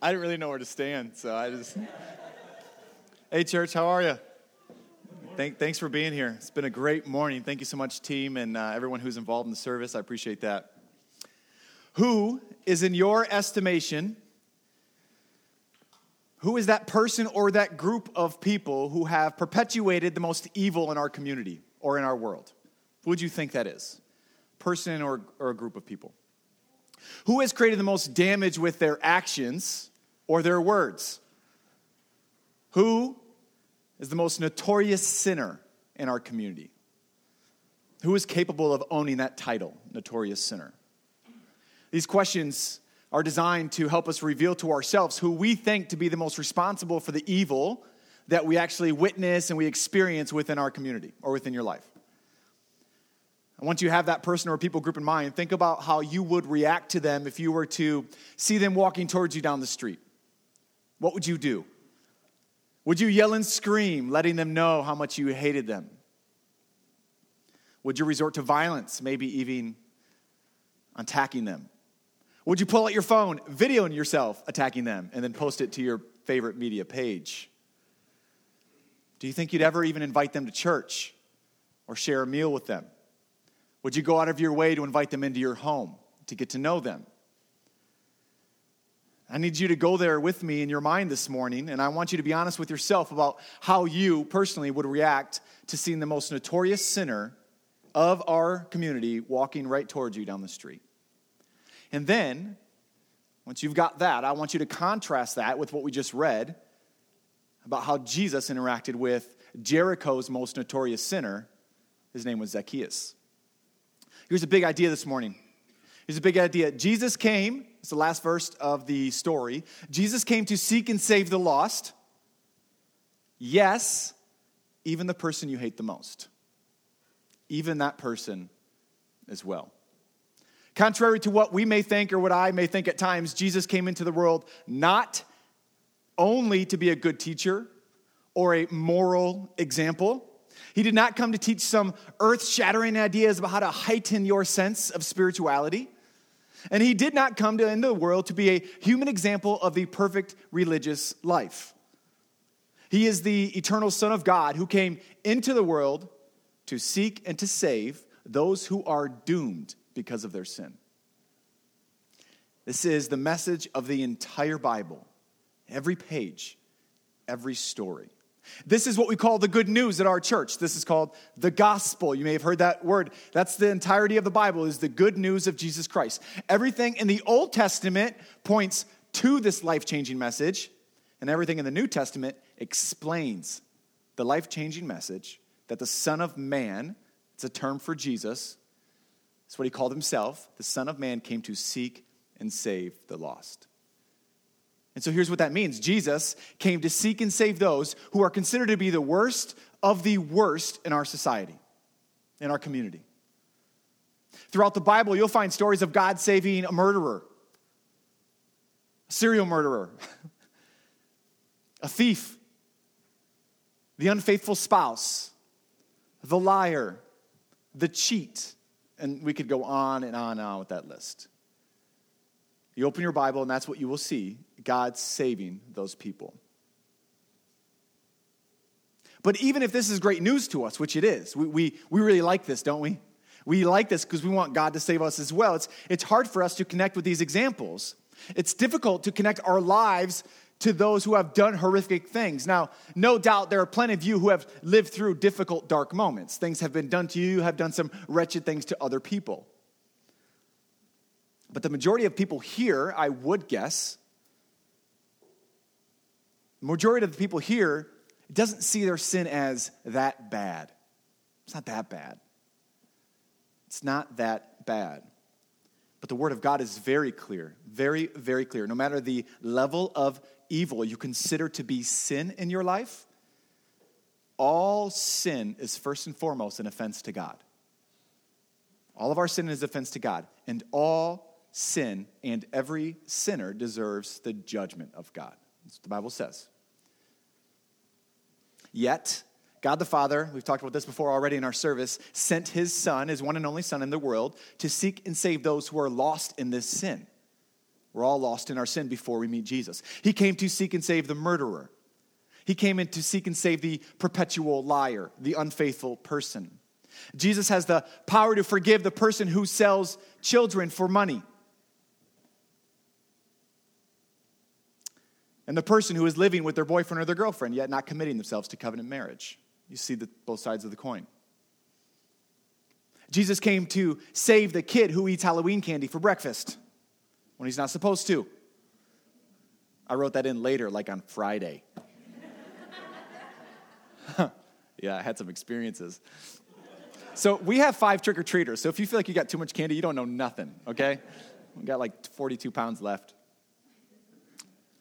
I didn't really know where to stand, so I just. hey, church, how are you? Thank, thanks for being here. It's been a great morning. Thank you so much, team, and uh, everyone who's involved in the service. I appreciate that. Who is, in your estimation, who is that person or that group of people who have perpetuated the most evil in our community or in our world? Who would you think that is? Person or, or a group of people? Who has created the most damage with their actions or their words? Who is the most notorious sinner in our community? Who is capable of owning that title, notorious sinner? These questions are designed to help us reveal to ourselves who we think to be the most responsible for the evil that we actually witness and we experience within our community or within your life. I want you have that person or people group in mind. Think about how you would react to them if you were to see them walking towards you down the street. What would you do? Would you yell and scream, letting them know how much you hated them? Would you resort to violence, maybe even attacking them? Would you pull out your phone, videoing yourself attacking them, and then post it to your favorite media page? Do you think you'd ever even invite them to church or share a meal with them? Would you go out of your way to invite them into your home to get to know them? I need you to go there with me in your mind this morning, and I want you to be honest with yourself about how you personally would react to seeing the most notorious sinner of our community walking right towards you down the street. And then, once you've got that, I want you to contrast that with what we just read about how Jesus interacted with Jericho's most notorious sinner. His name was Zacchaeus. Here's a big idea this morning. Here's a big idea. Jesus came, it's the last verse of the story. Jesus came to seek and save the lost. Yes, even the person you hate the most. Even that person as well. Contrary to what we may think or what I may think at times, Jesus came into the world not only to be a good teacher or a moral example. He did not come to teach some earth shattering ideas about how to heighten your sense of spirituality. And he did not come to in the world to be a human example of the perfect religious life. He is the eternal Son of God who came into the world to seek and to save those who are doomed because of their sin. This is the message of the entire Bible, every page, every story. This is what we call the good news at our church. This is called the gospel. You may have heard that word. That's the entirety of the Bible is the good news of Jesus Christ. Everything in the Old Testament points to this life-changing message, and everything in the New Testament explains the life-changing message that the Son of Man, it's a term for Jesus, that's what he called himself. The Son of Man came to seek and save the lost. And so here's what that means Jesus came to seek and save those who are considered to be the worst of the worst in our society, in our community. Throughout the Bible, you'll find stories of God saving a murderer, a serial murderer, a thief, the unfaithful spouse, the liar, the cheat, and we could go on and on and on with that list. You open your Bible, and that's what you will see God saving those people. But even if this is great news to us, which it is, we, we, we really like this, don't we? We like this because we want God to save us as well. It's, it's hard for us to connect with these examples. It's difficult to connect our lives to those who have done horrific things. Now, no doubt there are plenty of you who have lived through difficult, dark moments. Things have been done to you, have done some wretched things to other people. But the majority of people here, I would guess, the majority of the people here doesn't see their sin as that bad. It's not that bad. It's not that bad. But the Word of God is very clear, very, very clear. No matter the level of evil you consider to be sin in your life, all sin is first and foremost an offense to God. All of our sin is offense to God, and all sin and every sinner deserves the judgment of God. That's what the Bible says. Yet, God the Father, we've talked about this before already in our service, sent his Son, his one and only Son in the world, to seek and save those who are lost in this sin. We're all lost in our sin before we meet Jesus. He came to seek and save the murderer. He came in to seek and save the perpetual liar, the unfaithful person. Jesus has the power to forgive the person who sells children for money. And the person who is living with their boyfriend or their girlfriend, yet not committing themselves to covenant marriage. You see the, both sides of the coin. Jesus came to save the kid who eats Halloween candy for breakfast when he's not supposed to. I wrote that in later, like on Friday. yeah, I had some experiences. So we have five trick or treaters. So if you feel like you got too much candy, you don't know nothing, okay? We got like 42 pounds left.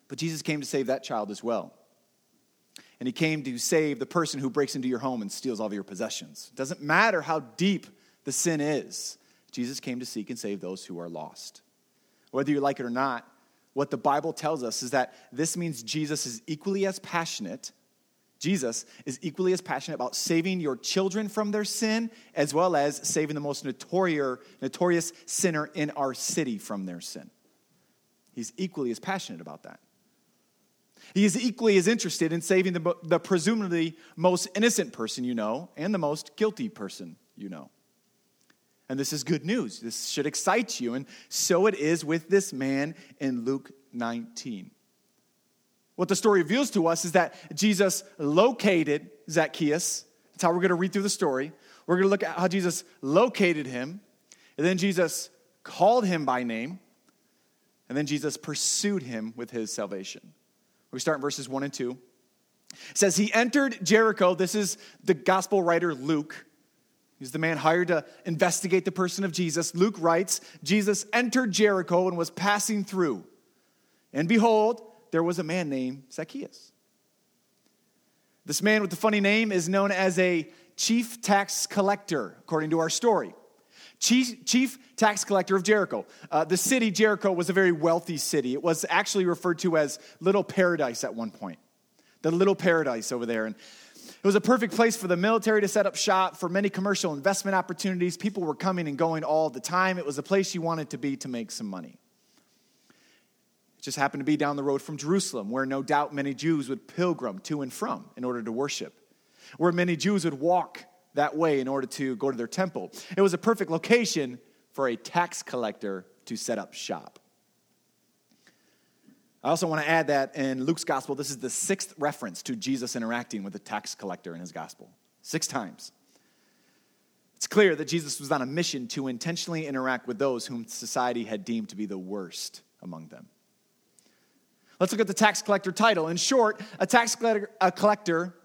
But Jesus came to save that child as well. And he came to save the person who breaks into your home and steals all of your possessions. It doesn't matter how deep the sin is, Jesus came to seek and save those who are lost. Whether you like it or not, what the Bible tells us is that this means Jesus is equally as passionate. Jesus is equally as passionate about saving your children from their sin as well as saving the most notorious, notorious sinner in our city from their sin. He's equally as passionate about that. He is equally as interested in saving the, the presumably most innocent person you know and the most guilty person you know. And this is good news. This should excite you. And so it is with this man in Luke 19. What the story reveals to us is that Jesus located Zacchaeus. That's how we're going to read through the story. We're going to look at how Jesus located him, and then Jesus called him by name, and then Jesus pursued him with his salvation. We start in verses 1 and 2. It says, He entered Jericho. This is the gospel writer Luke. He's the man hired to investigate the person of Jesus. Luke writes Jesus entered Jericho and was passing through. And behold, there was a man named Zacchaeus. This man with the funny name is known as a chief tax collector, according to our story. Chief, chief tax collector of Jericho. Uh, the city, Jericho, was a very wealthy city. It was actually referred to as Little Paradise at one point. The Little Paradise over there. And it was a perfect place for the military to set up shop, for many commercial investment opportunities. People were coming and going all the time. It was a place you wanted to be to make some money. It just happened to be down the road from Jerusalem, where no doubt many Jews would pilgrim to and from in order to worship, where many Jews would walk that way in order to go to their temple. It was a perfect location for a tax collector to set up shop. I also want to add that in Luke's gospel, this is the sixth reference to Jesus interacting with a tax collector in his gospel. Six times. It's clear that Jesus was on a mission to intentionally interact with those whom society had deemed to be the worst among them. Let's look at the tax collector title. In short, a tax collector,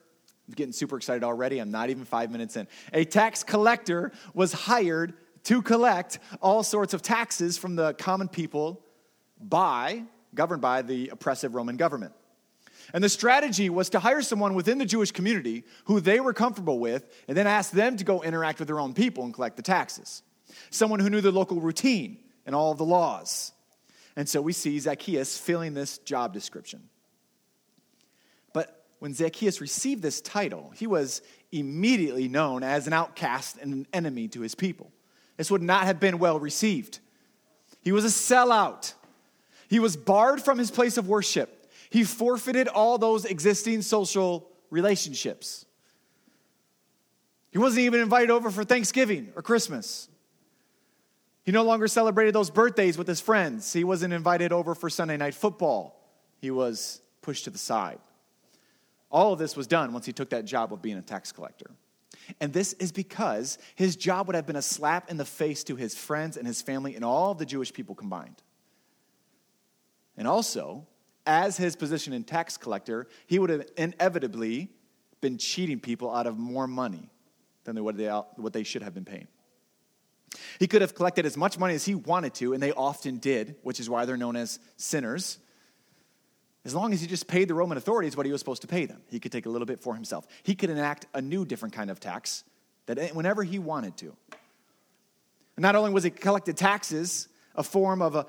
getting super excited already. I'm not even five minutes in. A tax collector was hired to collect all sorts of taxes from the common people by governed by the oppressive Roman government. And the strategy was to hire someone within the Jewish community who they were comfortable with and then ask them to go interact with their own people and collect the taxes. Someone who knew the local routine and all of the laws. And so we see Zacchaeus filling this job description. When Zacchaeus received this title, he was immediately known as an outcast and an enemy to his people. This would not have been well received. He was a sellout. He was barred from his place of worship. He forfeited all those existing social relationships. He wasn't even invited over for Thanksgiving or Christmas. He no longer celebrated those birthdays with his friends. He wasn't invited over for Sunday night football. He was pushed to the side. All of this was done once he took that job of being a tax collector. And this is because his job would have been a slap in the face to his friends and his family and all of the Jewish people combined. And also, as his position in tax collector, he would have inevitably been cheating people out of more money than what they, what they should have been paying. He could have collected as much money as he wanted to, and they often did, which is why they're known as sinners. As long as he just paid the Roman authorities what he was supposed to pay them, he could take a little bit for himself. He could enact a new, different kind of tax that whenever he wanted to. And not only was he collected taxes, a form of a,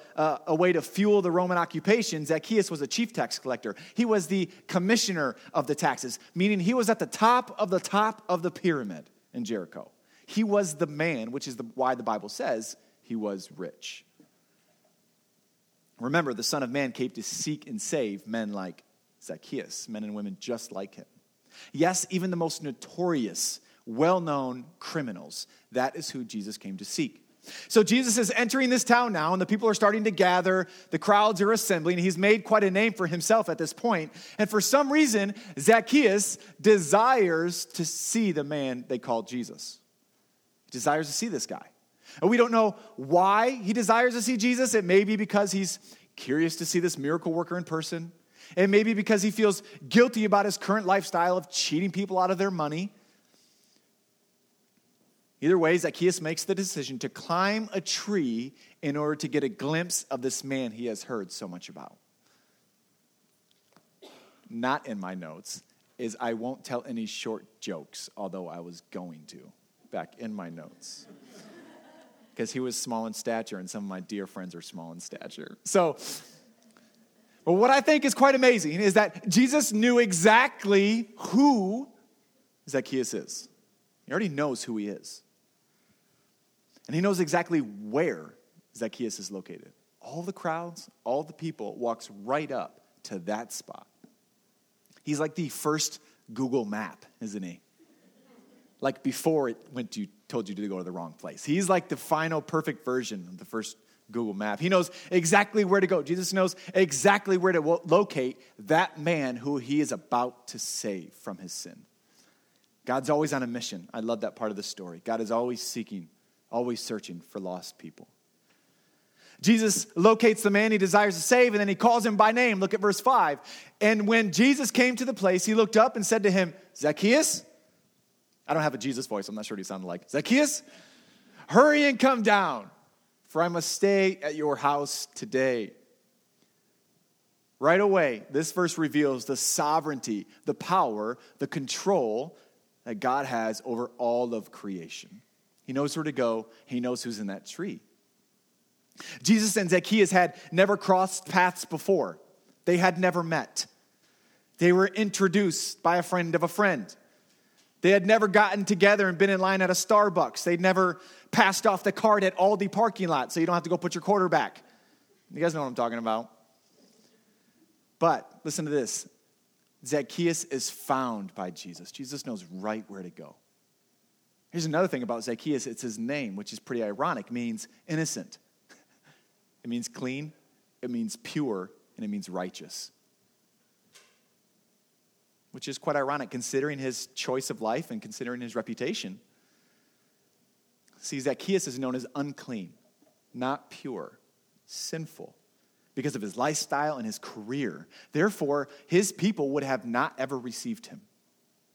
a, way to fuel the Roman occupation, Zacchaeus was a chief tax collector. He was the commissioner of the taxes, meaning he was at the top of the top of the pyramid in Jericho. He was the man, which is the, why the Bible says he was rich. Remember, the Son of Man came to seek and save men like Zacchaeus, men and women just like him. Yes, even the most notorious, well known criminals. That is who Jesus came to seek. So Jesus is entering this town now, and the people are starting to gather. The crowds are assembling. He's made quite a name for himself at this point. And for some reason, Zacchaeus desires to see the man they call Jesus. He desires to see this guy. And we don't know why he desires to see Jesus. It may be because he's curious to see this miracle worker in person. It may be because he feels guilty about his current lifestyle of cheating people out of their money. Either way, Zacchaeus makes the decision to climb a tree in order to get a glimpse of this man he has heard so much about. Not in my notes is I won't tell any short jokes, although I was going to back in my notes. Because he was small in stature, and some of my dear friends are small in stature. So, but what I think is quite amazing is that Jesus knew exactly who Zacchaeus is. He already knows who he is. And he knows exactly where Zacchaeus is located. All the crowds, all the people walks right up to that spot. He's like the first Google map, isn't he? Like before it went to told you to go to the wrong place. He's like the final perfect version of the first Google map. He knows exactly where to go. Jesus knows exactly where to locate that man who he is about to save from his sin. God's always on a mission. I love that part of the story. God is always seeking always searching for lost people. Jesus locates the man he desires to save, and then he calls him by name. Look at verse 5. And when Jesus came to the place, he looked up and said to him, Zacchaeus, I don't have a Jesus voice, I'm not sure what he sounded like. Zacchaeus, hurry and come down, for I must stay at your house today. Right away, this verse reveals the sovereignty, the power, the control that God has over all of creation. He knows where to go, he knows who's in that tree. Jesus and Zacchaeus had never crossed paths before, they had never met. They were introduced by a friend of a friend. They had never gotten together and been in line at a Starbucks. They'd never passed off the card at Aldi parking lot so you don't have to go put your quarter back. You guys know what I'm talking about. But listen to this Zacchaeus is found by Jesus. Jesus knows right where to go. Here's another thing about Zacchaeus it's his name, which is pretty ironic, means innocent. It means clean, it means pure, and it means righteous. Which is quite ironic considering his choice of life and considering his reputation. See, Zacchaeus is known as unclean, not pure, sinful, because of his lifestyle and his career. Therefore, his people would have not ever received him.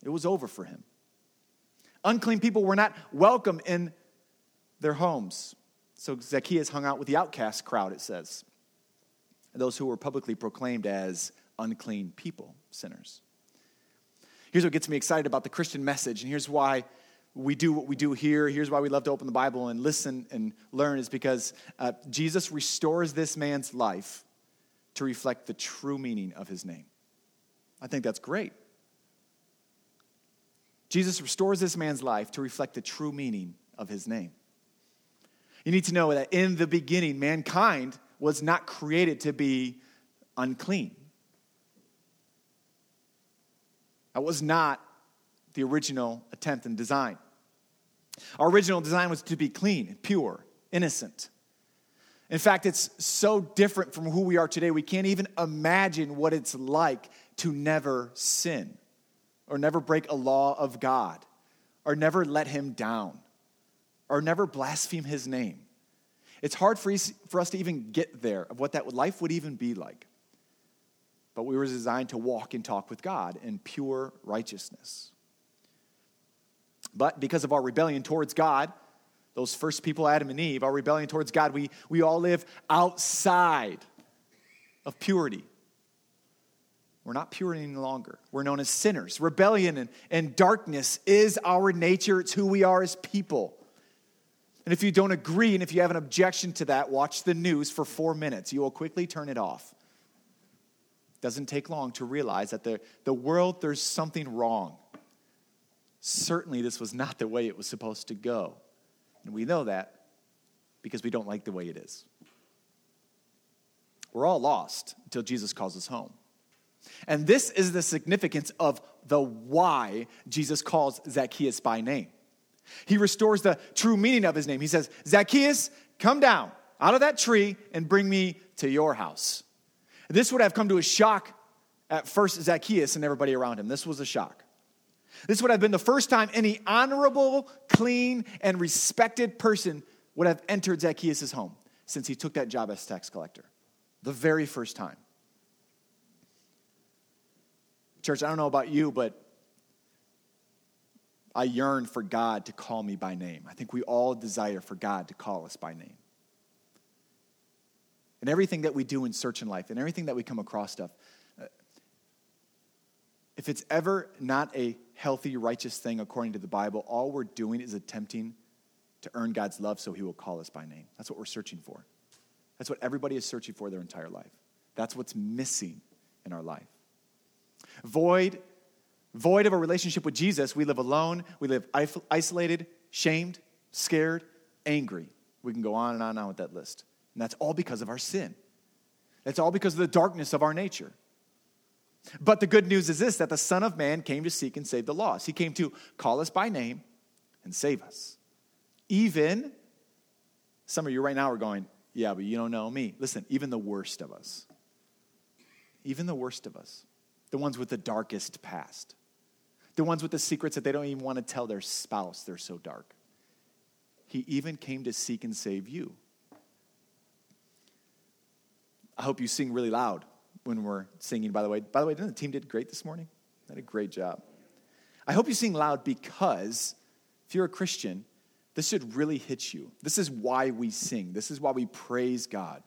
It was over for him. Unclean people were not welcome in their homes. So Zacchaeus hung out with the outcast crowd, it says. Those who were publicly proclaimed as unclean people, sinners. Here's what gets me excited about the Christian message, and here's why we do what we do here. Here's why we love to open the Bible and listen and learn, is because uh, Jesus restores this man's life to reflect the true meaning of his name. I think that's great. Jesus restores this man's life to reflect the true meaning of his name. You need to know that in the beginning, mankind was not created to be unclean. That was not the original attempt and design. Our original design was to be clean, pure, innocent. In fact, it's so different from who we are today, we can't even imagine what it's like to never sin or never break a law of God, or never let him down, or never blaspheme his name. It's hard for us to even get there of what that life would even be like. But we were designed to walk and talk with God in pure righteousness. But because of our rebellion towards God, those first people, Adam and Eve, our rebellion towards God, we, we all live outside of purity. We're not pure any longer. We're known as sinners. Rebellion and, and darkness is our nature, it's who we are as people. And if you don't agree and if you have an objection to that, watch the news for four minutes. You will quickly turn it off. Doesn't take long to realize that the, the world, there's something wrong. Certainly, this was not the way it was supposed to go. And we know that because we don't like the way it is. we're all lost until Jesus calls us home. And this is the significance of the why Jesus calls Zacchaeus by name. He restores the true meaning of his name. He says, Zacchaeus, come down out of that tree and bring me to your house. This would have come to a shock at first Zacchaeus and everybody around him. This was a shock. This would have been the first time any honorable, clean, and respected person would have entered Zacchaeus' home since he took that job as tax collector. The very first time. Church, I don't know about you, but I yearn for God to call me by name. I think we all desire for God to call us by name. And everything that we do in search in life and everything that we come across stuff, uh, if it's ever not a healthy, righteous thing according to the Bible, all we're doing is attempting to earn God's love so he will call us by name. That's what we're searching for. That's what everybody is searching for their entire life. That's what's missing in our life. Void, void of a relationship with Jesus, we live alone, we live isolated, shamed, scared, angry. We can go on and on and on with that list. And that's all because of our sin. That's all because of the darkness of our nature. But the good news is this that the Son of Man came to seek and save the lost. He came to call us by name and save us. Even, some of you right now are going, yeah, but you don't know me. Listen, even the worst of us, even the worst of us, the ones with the darkest past, the ones with the secrets that they don't even want to tell their spouse, they're so dark. He even came to seek and save you. I hope you sing really loud when we're singing, by the way. By the way, didn't the team did great this morning? They did a great job. I hope you sing loud because if you're a Christian, this should really hit you. This is why we sing. This is why we praise God.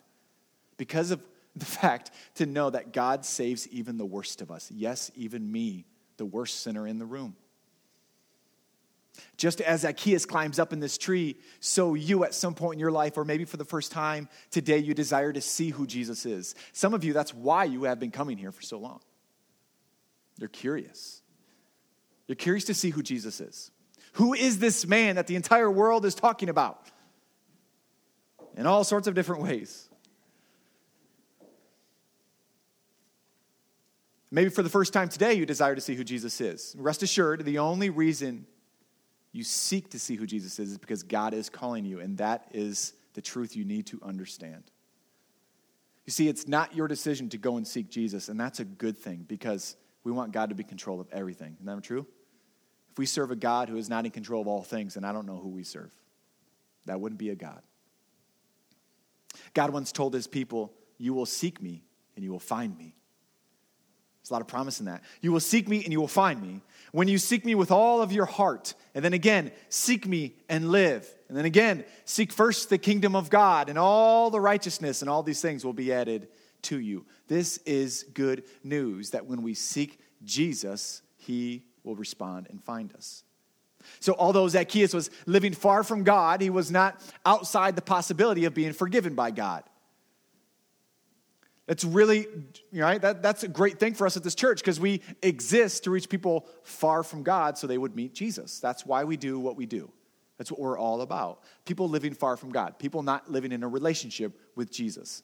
Because of the fact to know that God saves even the worst of us. Yes, even me, the worst sinner in the room. Just as Zacchaeus climbs up in this tree, so you at some point in your life, or maybe for the first time today, you desire to see who Jesus is. Some of you, that's why you have been coming here for so long. You're curious. You're curious to see who Jesus is. Who is this man that the entire world is talking about? In all sorts of different ways. Maybe for the first time today, you desire to see who Jesus is. Rest assured, the only reason you seek to see who Jesus is, is because God is calling you, and that is the truth you need to understand. You see, it's not your decision to go and seek Jesus, and that's a good thing because we want God to be in control of everything. Isn't that true? If we serve a God who is not in control of all things, then I don't know who we serve. That wouldn't be a God. God once told his people, You will seek me and you will find me. There's a lot of promise in that. You will seek me and you will find me. When you seek me with all of your heart, and then again, seek me and live. And then again, seek first the kingdom of God, and all the righteousness and all these things will be added to you. This is good news that when we seek Jesus, he will respond and find us. So, although Zacchaeus was living far from God, he was not outside the possibility of being forgiven by God. It's really, right? That, that's a great thing for us at this church because we exist to reach people far from God so they would meet Jesus. That's why we do what we do. That's what we're all about. People living far from God, people not living in a relationship with Jesus.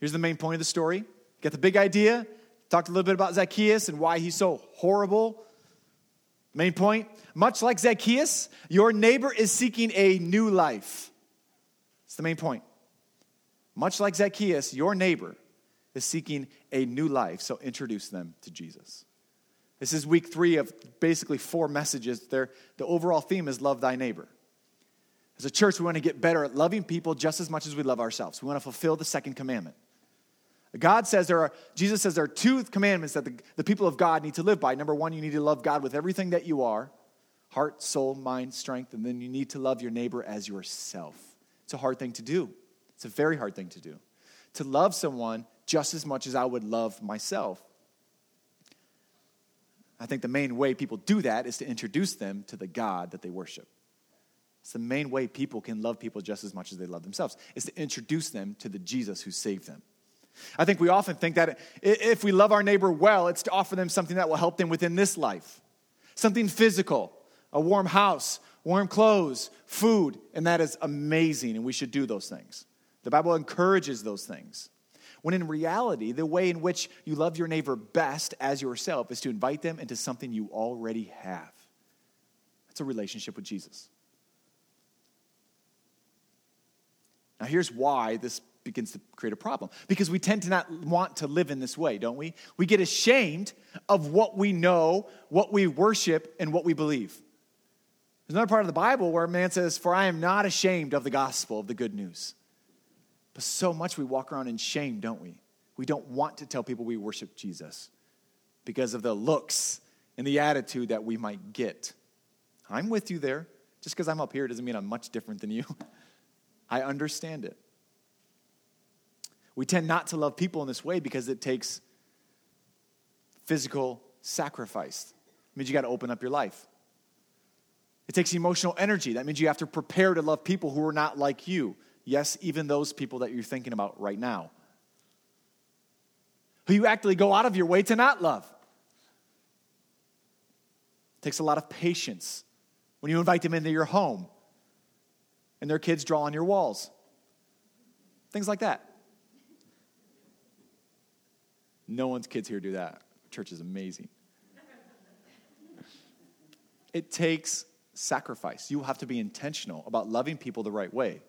Here's the main point of the story. Get the big idea. Talked a little bit about Zacchaeus and why he's so horrible. Main point much like Zacchaeus, your neighbor is seeking a new life. It's the main point. Much like Zacchaeus, your neighbor is seeking a new life, so introduce them to Jesus. This is week three of basically four messages. There, the overall theme is love thy neighbor. As a church, we want to get better at loving people just as much as we love ourselves. We want to fulfill the second commandment. God says there are, Jesus says there are two commandments that the, the people of God need to live by. Number one, you need to love God with everything that you are heart, soul, mind, strength, and then you need to love your neighbor as yourself. It's a hard thing to do. It's a very hard thing to do. To love someone just as much as I would love myself. I think the main way people do that is to introduce them to the God that they worship. It's the main way people can love people just as much as they love themselves, is to introduce them to the Jesus who saved them. I think we often think that if we love our neighbor well, it's to offer them something that will help them within this life something physical, a warm house, warm clothes, food, and that is amazing, and we should do those things. The Bible encourages those things. When in reality, the way in which you love your neighbor best as yourself is to invite them into something you already have. That's a relationship with Jesus. Now, here's why this begins to create a problem because we tend to not want to live in this way, don't we? We get ashamed of what we know, what we worship, and what we believe. There's another part of the Bible where man says, For I am not ashamed of the gospel, of the good news. But so much we walk around in shame, don't we? We don't want to tell people we worship Jesus because of the looks and the attitude that we might get. I'm with you there. Just because I'm up here doesn't mean I'm much different than you. I understand it. We tend not to love people in this way because it takes physical sacrifice. It means you got to open up your life. It takes emotional energy. That means you have to prepare to love people who are not like you. Yes, even those people that you're thinking about right now. Who you actually go out of your way to not love. It takes a lot of patience when you invite them into your home and their kids draw on your walls. Things like that. No one's kids here do that. Church is amazing. It takes sacrifice. You have to be intentional about loving people the right way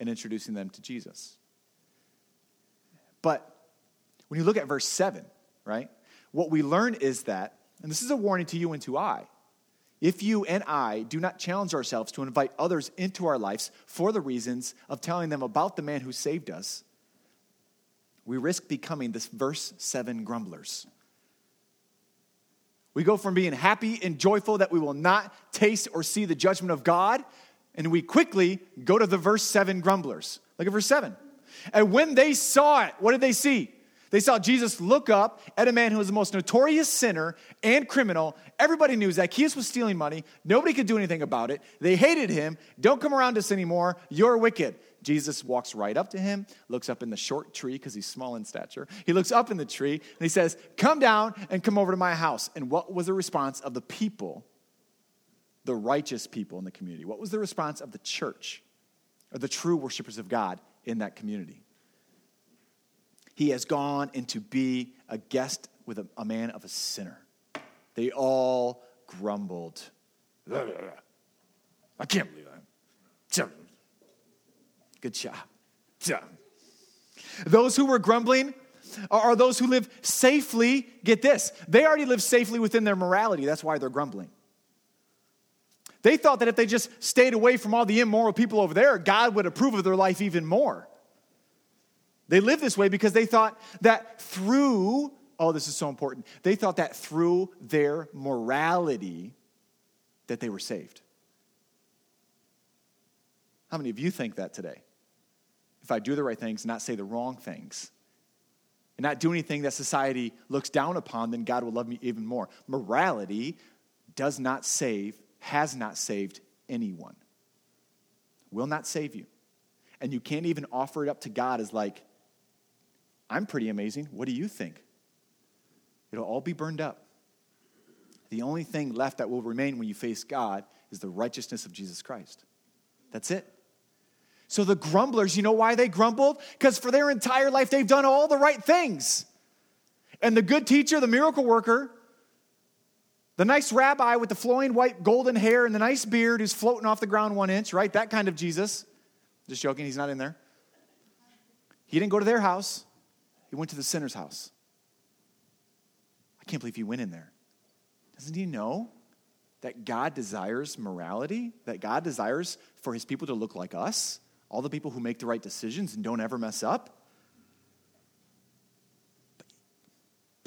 and introducing them to Jesus. But when you look at verse 7, right, what we learn is that, and this is a warning to you and to I, if you and I do not challenge ourselves to invite others into our lives for the reasons of telling them about the man who saved us, we risk becoming this verse 7 grumblers. We go from being happy and joyful that we will not taste or see the judgment of God, and we quickly go to the verse 7 grumblers. Look at verse 7. And when they saw it, what did they see? They saw Jesus look up at a man who was the most notorious sinner and criminal. Everybody knew Zacchaeus was stealing money. Nobody could do anything about it. They hated him. Don't come around us anymore. You're wicked. Jesus walks right up to him, looks up in the short tree because he's small in stature. He looks up in the tree and he says, Come down and come over to my house. And what was the response of the people, the righteous people in the community? What was the response of the church, or the true worshipers of God in that community? He has gone in to be a guest with a, a man of a sinner. They all grumbled. I can't believe that. Good job. Those who were grumbling are those who live safely. Get this, they already live safely within their morality. That's why they're grumbling. They thought that if they just stayed away from all the immoral people over there, God would approve of their life even more. They lived this way because they thought that through, oh, this is so important, they thought that through their morality that they were saved. How many of you think that today? If I do the right things, not say the wrong things, and not do anything that society looks down upon, then God will love me even more. Morality does not save, has not saved anyone, will not save you. And you can't even offer it up to God as like, I'm pretty amazing. What do you think? It'll all be burned up. The only thing left that will remain when you face God is the righteousness of Jesus Christ. That's it. So the grumblers, you know why they grumbled? Because for their entire life they've done all the right things. And the good teacher, the miracle worker, the nice rabbi with the flowing white golden hair and the nice beard who's floating off the ground one inch, right? That kind of Jesus. Just joking, he's not in there. He didn't go to their house. He went to the sinner's house. I can't believe he went in there. Doesn't he know that God desires morality? That God desires for his people to look like us? All the people who make the right decisions and don't ever mess up?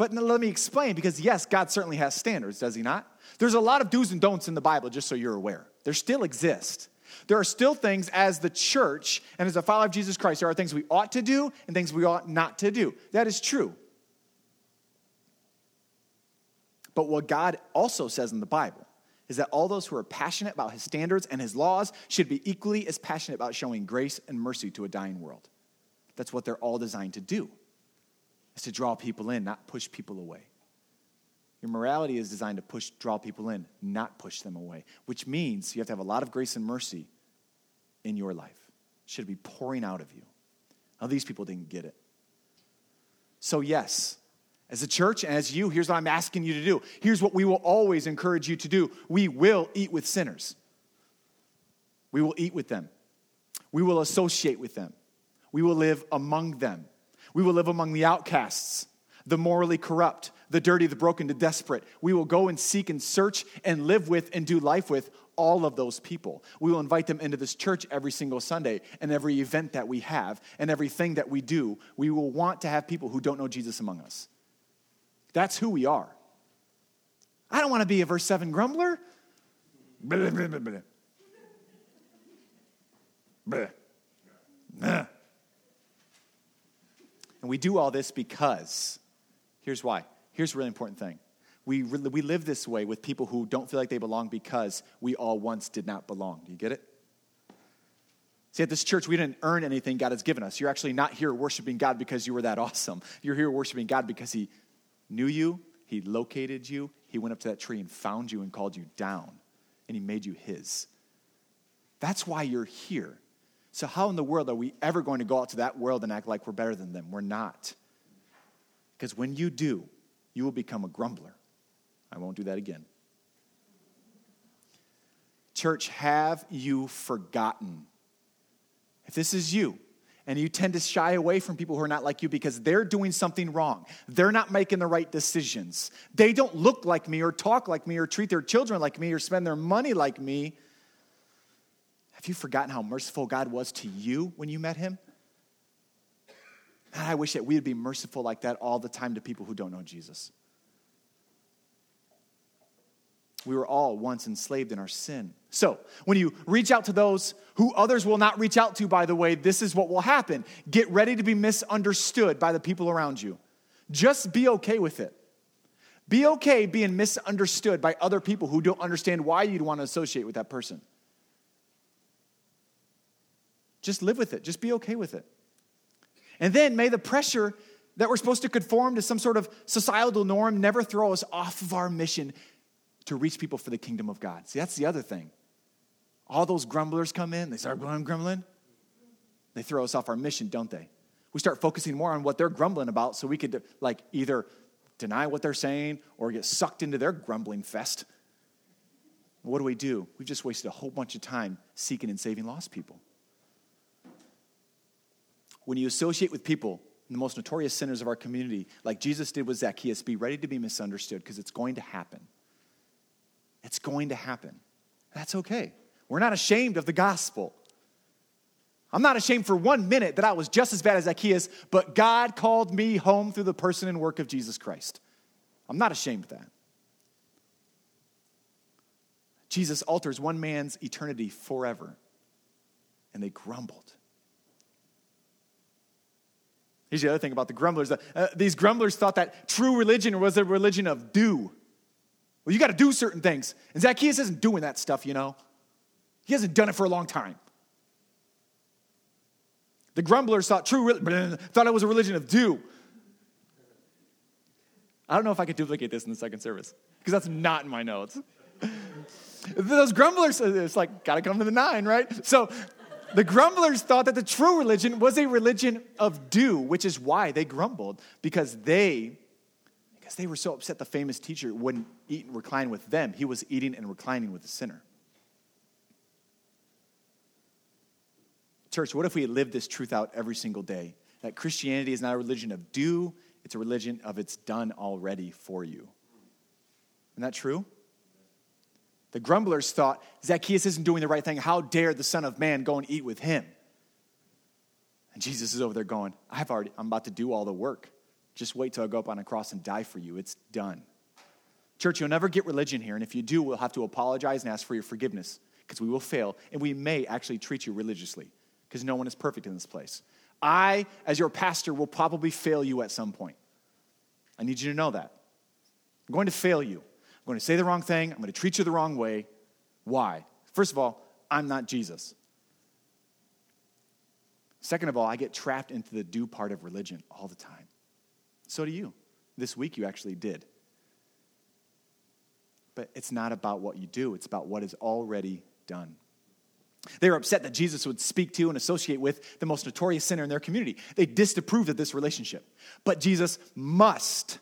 But let me explain because, yes, God certainly has standards, does he not? There's a lot of do's and don'ts in the Bible, just so you're aware. There still exist. There are still things as the church and as a follower of Jesus Christ, there are things we ought to do and things we ought not to do. That is true. But what God also says in the Bible is that all those who are passionate about his standards and his laws should be equally as passionate about showing grace and mercy to a dying world. That's what they're all designed to do. Is to draw people in, not push people away. Your morality is designed to push, draw people in, not push them away, which means you have to have a lot of grace and mercy in your life. It should be pouring out of you. Now, these people didn't get it. So, yes, as a church and as you, here's what I'm asking you to do. Here's what we will always encourage you to do we will eat with sinners, we will eat with them, we will associate with them, we will live among them, we will live among the outcasts, the morally corrupt, the dirty, the broken, the desperate. We will go and seek and search and live with and do life with all of those people. We will invite them into this church every single Sunday and every event that we have and everything that we do. We will want to have people who don't know Jesus among us. That's who we are. I don't want to be a verse 7 grumbler. Blah, blah, blah, and we do all this because, here's why. Here's a really important thing. We, we live this way with people who don't feel like they belong because we all once did not belong. Do you get it? See, at this church, we didn't earn anything God has given us. You're actually not here worshiping God because you were that awesome. You're here worshiping God because He knew you, He located you, He went up to that tree and found you and called you down, and He made you His. That's why you're here. So, how in the world are we ever going to go out to that world and act like we're better than them? We're not. Because when you do, you will become a grumbler. I won't do that again. Church, have you forgotten? If this is you, and you tend to shy away from people who are not like you because they're doing something wrong. They're not making the right decisions. They don't look like me or talk like me or treat their children like me or spend their money like me. Have you forgotten how merciful God was to you when you met him? I wish that we would be merciful like that all the time to people who don't know Jesus. We were all once enslaved in our sin. So, when you reach out to those who others will not reach out to, by the way, this is what will happen. Get ready to be misunderstood by the people around you. Just be okay with it. Be okay being misunderstood by other people who don't understand why you'd want to associate with that person. Just live with it. Just be okay with it. And then may the pressure that we're supposed to conform to some sort of societal norm never throw us off of our mission to reach people for the kingdom of God. See, that's the other thing. All those grumblers come in, they start grumbling. They throw us off our mission, don't they? We start focusing more on what they're grumbling about so we could like either deny what they're saying or get sucked into their grumbling fest. What do we do? We've just wasted a whole bunch of time seeking and saving lost people. When you associate with people, in the most notorious sinners of our community, like Jesus did with Zacchaeus, be ready to be misunderstood because it's going to happen. It's going to happen. That's okay. We're not ashamed of the gospel. I'm not ashamed for one minute that I was just as bad as Zacchaeus, but God called me home through the person and work of Jesus Christ. I'm not ashamed of that. Jesus alters one man's eternity forever, and they grumbled. Here's the other thing about the grumblers. Uh, these grumblers thought that true religion was a religion of do. Well, you got to do certain things. And Zacchaeus isn't doing that stuff, you know. He hasn't done it for a long time. The grumblers thought true thought it was a religion of do. I don't know if I could duplicate this in the second service because that's not in my notes. Those grumblers, it's like, gotta come to the nine, right? So the grumblers thought that the true religion was a religion of do, which is why they grumbled because they because they were so upset the famous teacher wouldn't eat and recline with them. He was eating and reclining with the sinner. Church, what if we lived this truth out every single day? That Christianity is not a religion of do, it's a religion of it's done already for you. Isn't that true? The grumblers thought Zacchaeus isn't doing the right thing. How dare the Son of Man go and eat with him? And Jesus is over there going, I've already, I'm about to do all the work. Just wait till I go up on a cross and die for you. It's done. Church, you'll never get religion here. And if you do, we'll have to apologize and ask for your forgiveness because we will fail. And we may actually treat you religiously because no one is perfect in this place. I, as your pastor, will probably fail you at some point. I need you to know that. I'm going to fail you. I'm going to say the wrong thing. I'm going to treat you the wrong way. Why? First of all, I'm not Jesus. Second of all, I get trapped into the do part of religion all the time. So do you. This week you actually did. But it's not about what you do, it's about what is already done. They were upset that Jesus would speak to and associate with the most notorious sinner in their community. They disapproved of this relationship. But Jesus must,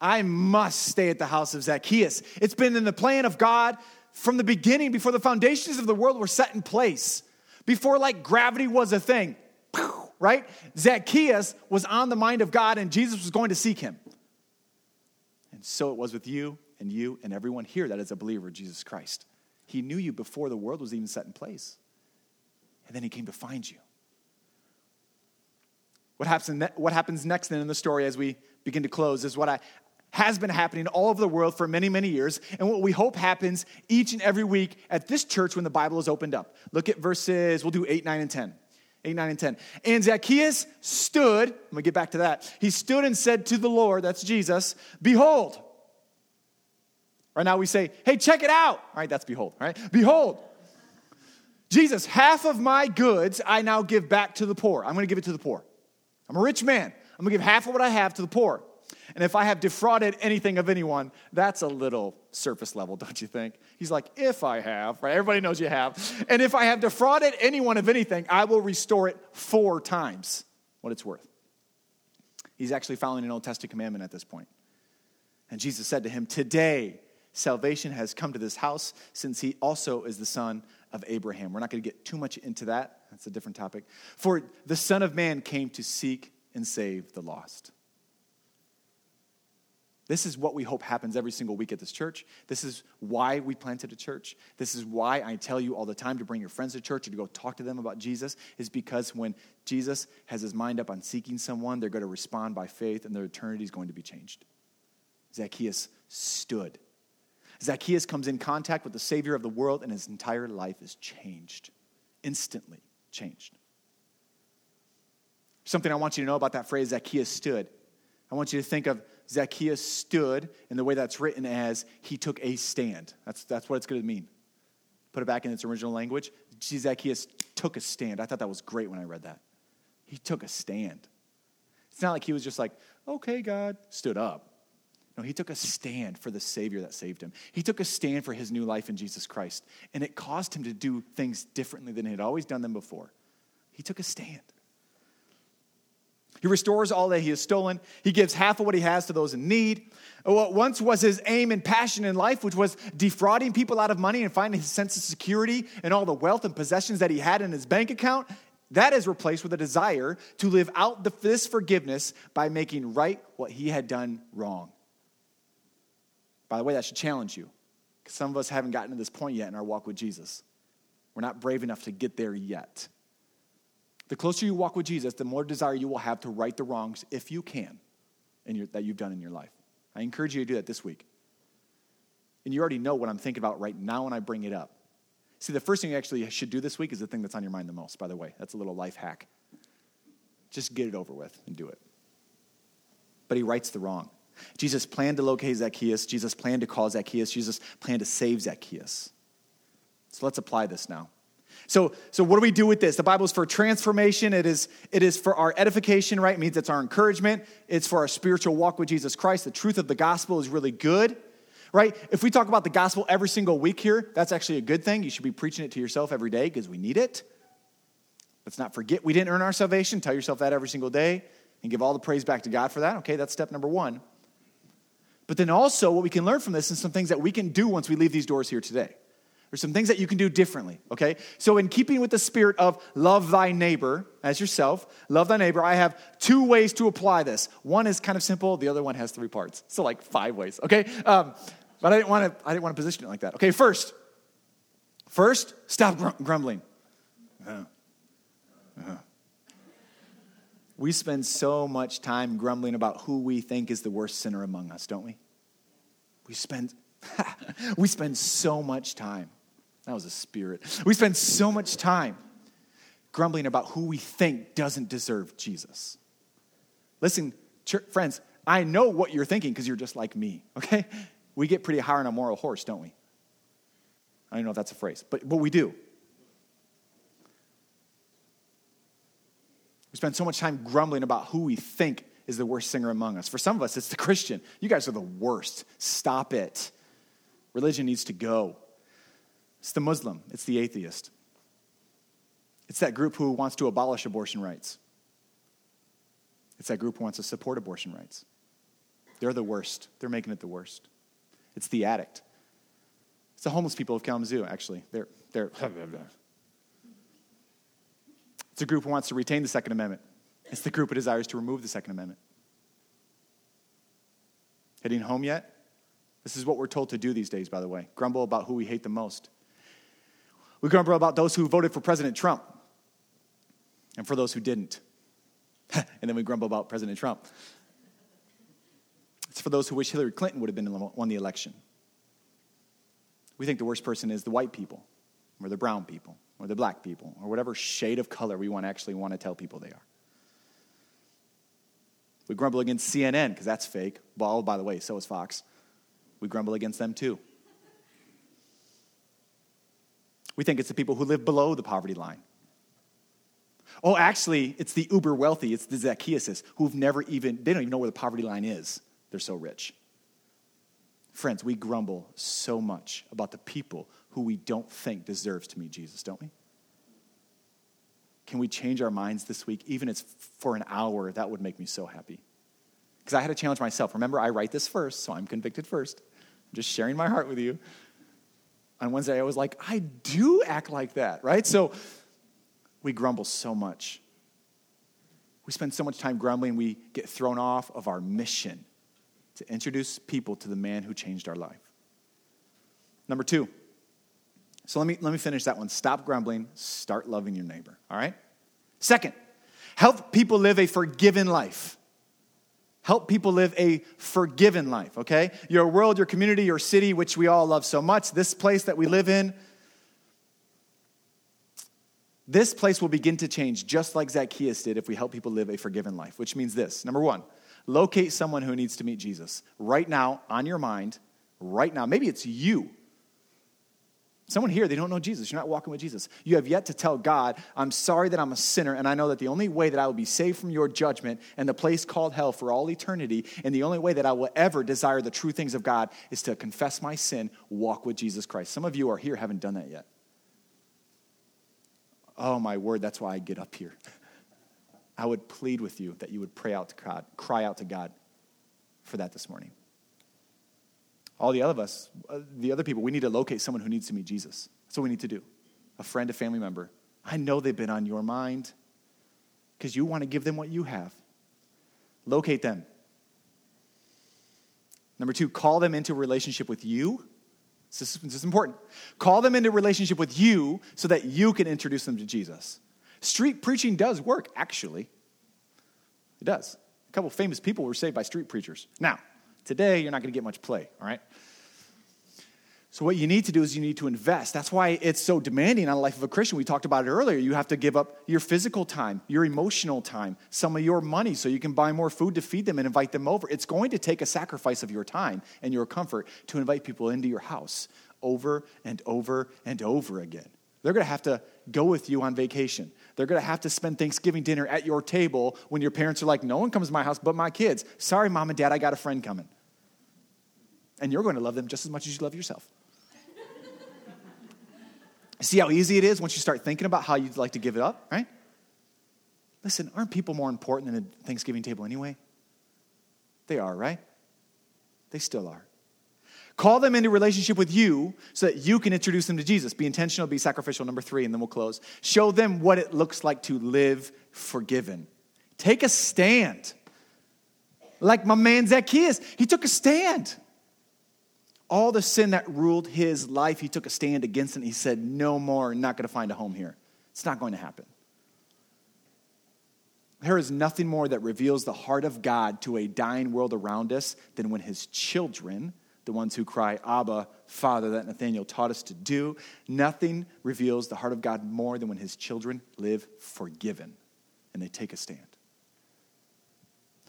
I must stay at the house of Zacchaeus. It's been in the plan of God from the beginning, before the foundations of the world were set in place, before like gravity was a thing, right? Zacchaeus was on the mind of God and Jesus was going to seek him. And so it was with you and you and everyone here that is a believer of Jesus Christ. He knew you before the world was even set in place. And then he came to find you. What happens, what happens next then in the story as we begin to close is what I, has been happening all over the world for many, many years, and what we hope happens each and every week at this church when the Bible is opened up. Look at verses, we'll do 8, 9, and 10. 8, 9, and 10. And Zacchaeus stood, I'm gonna get back to that. He stood and said to the Lord, that's Jesus, Behold, Right now we say, hey, check it out. All right, that's behold, right? Behold, Jesus, half of my goods I now give back to the poor. I'm gonna give it to the poor. I'm a rich man. I'm gonna give half of what I have to the poor. And if I have defrauded anything of anyone, that's a little surface level, don't you think? He's like, if I have, right? Everybody knows you have. And if I have defrauded anyone of anything, I will restore it four times what it's worth. He's actually following an Old Testament commandment at this point. And Jesus said to him, Today, salvation has come to this house since he also is the son of Abraham. We're not going to get too much into that. That's a different topic. For the Son of Man came to seek and save the lost. This is what we hope happens every single week at this church. This is why we planted a church. This is why I tell you all the time to bring your friends to church or to go talk to them about Jesus, is because when Jesus has his mind up on seeking someone, they're going to respond by faith and their eternity is going to be changed. Zacchaeus stood Zacchaeus comes in contact with the Savior of the world, and his entire life is changed, instantly changed. Something I want you to know about that phrase, Zacchaeus stood. I want you to think of Zacchaeus stood in the way that's written as he took a stand. That's, that's what it's going to mean. Put it back in its original language. Zacchaeus took a stand. I thought that was great when I read that. He took a stand. It's not like he was just like, okay, God, stood up. No, he took a stand for the Savior that saved him. He took a stand for his new life in Jesus Christ. And it caused him to do things differently than he had always done them before. He took a stand. He restores all that he has stolen. He gives half of what he has to those in need. Uh, what once was his aim and passion in life, which was defrauding people out of money and finding his sense of security and all the wealth and possessions that he had in his bank account, that is replaced with a desire to live out this forgiveness by making right what he had done wrong. By the way, that should challenge you because some of us haven't gotten to this point yet in our walk with Jesus. We're not brave enough to get there yet. The closer you walk with Jesus, the more desire you will have to right the wrongs, if you can, your, that you've done in your life. I encourage you to do that this week. And you already know what I'm thinking about right now when I bring it up. See, the first thing you actually should do this week is the thing that's on your mind the most, by the way. That's a little life hack. Just get it over with and do it. But he rights the wrong. Jesus planned to locate Zacchaeus. Jesus planned to call Zacchaeus. Jesus planned to save Zacchaeus. So let's apply this now. So, so what do we do with this? The Bible is for transformation. It is, it is for our edification, right? It means it's our encouragement. It's for our spiritual walk with Jesus Christ. The truth of the gospel is really good, right? If we talk about the gospel every single week here, that's actually a good thing. You should be preaching it to yourself every day because we need it. Let's not forget we didn't earn our salvation. Tell yourself that every single day and give all the praise back to God for that. Okay, that's step number one. But then also, what we can learn from this is some things that we can do once we leave these doors here today. There's some things that you can do differently, okay? So, in keeping with the spirit of love thy neighbor as yourself, love thy neighbor, I have two ways to apply this. One is kind of simple, the other one has three parts. So, like five ways, okay? Um, but I didn't want to. I didn't want to position it like that. Okay, first, first, stop grumbling. Uh, uh. We spend so much time grumbling about who we think is the worst sinner among us, don't we? We spend we spend so much time. That was a spirit. We spend so much time grumbling about who we think doesn't deserve Jesus. Listen, friends, I know what you're thinking because you're just like me, okay? We get pretty high on a moral horse, don't we? I don't know if that's a phrase, but, but we do. We spend so much time grumbling about who we think is the worst singer among us. For some of us, it's the Christian. You guys are the worst. Stop it. Religion needs to go. It's the Muslim, it's the atheist. It's that group who wants to abolish abortion rights. It's that group who wants to support abortion rights. They're the worst. They're making it the worst. It's the addict. It's the homeless people of Kalamazoo, actually. They're, they're, it's a group who wants to retain the Second Amendment. It's the group who desires to remove the Second Amendment. Heading home yet? This is what we're told to do these days, by the way. Grumble about who we hate the most. We grumble about those who voted for President Trump and for those who didn't. and then we grumble about President Trump. It's for those who wish Hillary Clinton would have been won the election. We think the worst person is the white people, or the brown people, or the black people, or whatever shade of color we want actually want to tell people they are. We grumble against CNN because that's fake. Well, by the way, so is Fox. We grumble against them too. We think it's the people who live below the poverty line. Oh, actually, it's the uber wealthy, it's the Zacchaeuses who've never even, they don't even know where the poverty line is. They're so rich. Friends, we grumble so much about the people who we don't think deserves to meet Jesus, don't we? Can we change our minds this week? Even if it's for an hour, that would make me so happy. Because I had to challenge myself. Remember, I write this first, so I'm convicted first. I'm just sharing my heart with you. On Wednesday, I was like, I do act like that, right? So we grumble so much. We spend so much time grumbling, we get thrown off of our mission to introduce people to the man who changed our life. Number two. So let me, let me finish that one. Stop grumbling, start loving your neighbor, all right? Second, help people live a forgiven life. Help people live a forgiven life, okay? Your world, your community, your city, which we all love so much, this place that we live in, this place will begin to change just like Zacchaeus did if we help people live a forgiven life, which means this. Number one, locate someone who needs to meet Jesus right now on your mind, right now. Maybe it's you. Someone here, they don't know Jesus. You're not walking with Jesus. You have yet to tell God, I'm sorry that I'm a sinner, and I know that the only way that I will be saved from your judgment and the place called hell for all eternity, and the only way that I will ever desire the true things of God is to confess my sin, walk with Jesus Christ. Some of you are here, haven't done that yet. Oh, my word, that's why I get up here. I would plead with you that you would pray out to God, cry out to God for that this morning. All the other of us, uh, the other people, we need to locate someone who needs to meet Jesus. That's what we need to do. A friend, a family member. I know they've been on your mind because you want to give them what you have. Locate them. Number two, call them into relationship with you. This is, this is important. Call them into relationship with you so that you can introduce them to Jesus. Street preaching does work, actually. It does. A couple famous people were saved by street preachers. Now, today, you're not going to get much play, all right? So, what you need to do is you need to invest. That's why it's so demanding on the life of a Christian. We talked about it earlier. You have to give up your physical time, your emotional time, some of your money so you can buy more food to feed them and invite them over. It's going to take a sacrifice of your time and your comfort to invite people into your house over and over and over again. They're going to have to go with you on vacation. They're going to have to spend Thanksgiving dinner at your table when your parents are like, no one comes to my house but my kids. Sorry, mom and dad, I got a friend coming. And you're going to love them just as much as you love yourself. See how easy it is once you start thinking about how you'd like to give it up, right? Listen, aren't people more important than a Thanksgiving table anyway? They are, right? They still are. Call them into relationship with you so that you can introduce them to Jesus. Be intentional, be sacrificial. Number three, and then we'll close. Show them what it looks like to live forgiven. Take a stand. Like my man Zacchaeus, he took a stand. All the sin that ruled his life, he took a stand against it. he said, No more, not going to find a home here. It's not going to happen. There is nothing more that reveals the heart of God to a dying world around us than when his children the ones who cry, Abba, Father, that Nathaniel taught us to do. Nothing reveals the heart of God more than when his children live forgiven and they take a stand.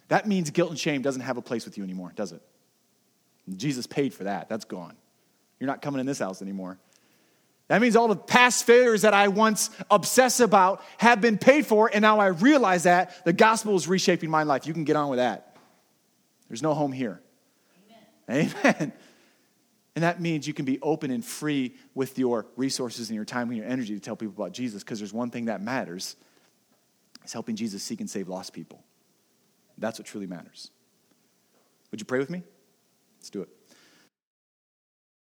That means guilt and shame doesn't have a place with you anymore, does it? Jesus paid for that. That's gone. You're not coming in this house anymore. That means all the past failures that I once obsess about have been paid for, and now I realize that the gospel is reshaping my life. You can get on with that. There's no home here. Amen. And that means you can be open and free with your resources and your time and your energy to tell people about Jesus because there's one thing that matters. It's helping Jesus seek and save lost people. That's what truly matters. Would you pray with me? Let's do it.